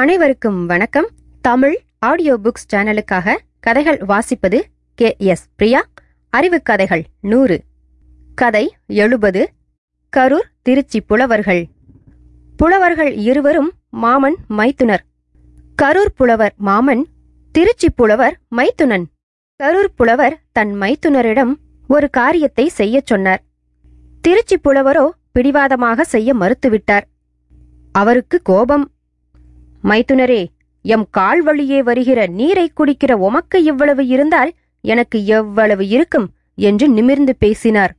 அனைவருக்கும் வணக்கம். Tamil audio books சேனலுக்காக கதைகள் வாசிப்பது கே. எஸ். பிரியா. அறிவு கதைகள் நூறு. கதை எழுபது. கரூர் திருச்சி புலவர்கள். புலவர்கள் இருவரும் மாமன் மைத்துனர். கரூர் புலவர் மாமன் திருச்சி புலவர் மைத்துனன். கரூர் புலவர் தன் மைத்துனரிடம் ஒரு காரியத்தை செய்யச் சொன்னார். திருச்சி புலவரோ பிடிவாதமாக செய்ய மறுத்துவிட்டார். அவருக்கு கோபம் மைத்துனரே எம் கால் வழியே வருகிற நீரை குடிக்கிற உமக்கு இவ்வளவு இருந்தால் எனக்கு எவ்வளவு இருக்கும்? என்று நிமிர்ந்து பேசினார்.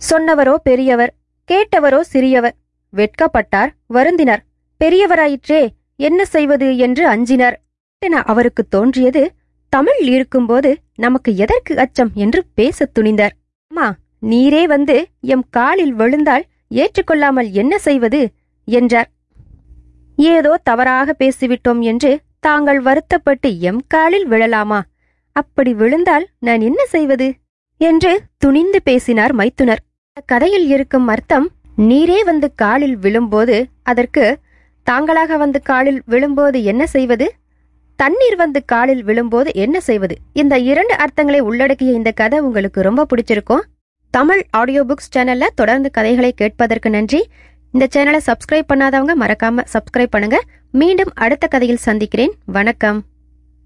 சொன்னவரோ பெரியவர் கேட்டவரோ சிறியவர் வெட்கப்பட்டார் வருந்தினர். பெரியவராயிற்றே என்ன செய்வது என்று அஞ்சினார். என அவருக்கு தோன்றியது தமிழ் இருக்கும்போது நமக்கு எதற்கு அச்சம் என்று பேசத் துணிந்தார். அம்மா நீரே வந்து எம் காலில் விழுந்தால் ஏற்றுக்கொள்ளாமல் என்ன செய்வது? என்றார். ஏதோ தவறாக பேசிவிட்டோம் என்று தாங்கள் வருத்தப்பட்டு எம் காலில் விழலாமா? அப்படி விழுந்தால் நான் என்ன செய்வது? என்று துணிந்து பேசினார் மைத்துனர். கதையில் இருக்கும் அர்த்தம் நீரே வந்து காலில் விழும்போது அதற்கு தாங்களாக வந்து காலில் விழும்போது என்ன செய்வது? தண்ணீர் வந்து காலில் விழும்போது என்ன செய்வது? இந்த இரண்டு அர்த்தங்களை உள்ளடக்கிய இந்த கதை உங்களுக்கு ரொம்ப பிடிச்சிருக்கும். தமிழ் ஆடியோ புக்ஸ் சேனல்ல தொடர்ந்து கதைகளை கேட்பதற்கு நன்றி. இந்த சேனலை சப்ஸ்கிரைப் பண்ணாதவங்க மறக்காம சப்ஸ்கிரைப் பண்ணுங்க. மீண்டும் அடுத்த கதையில் சந்திக்கிறேன். வணக்கம்.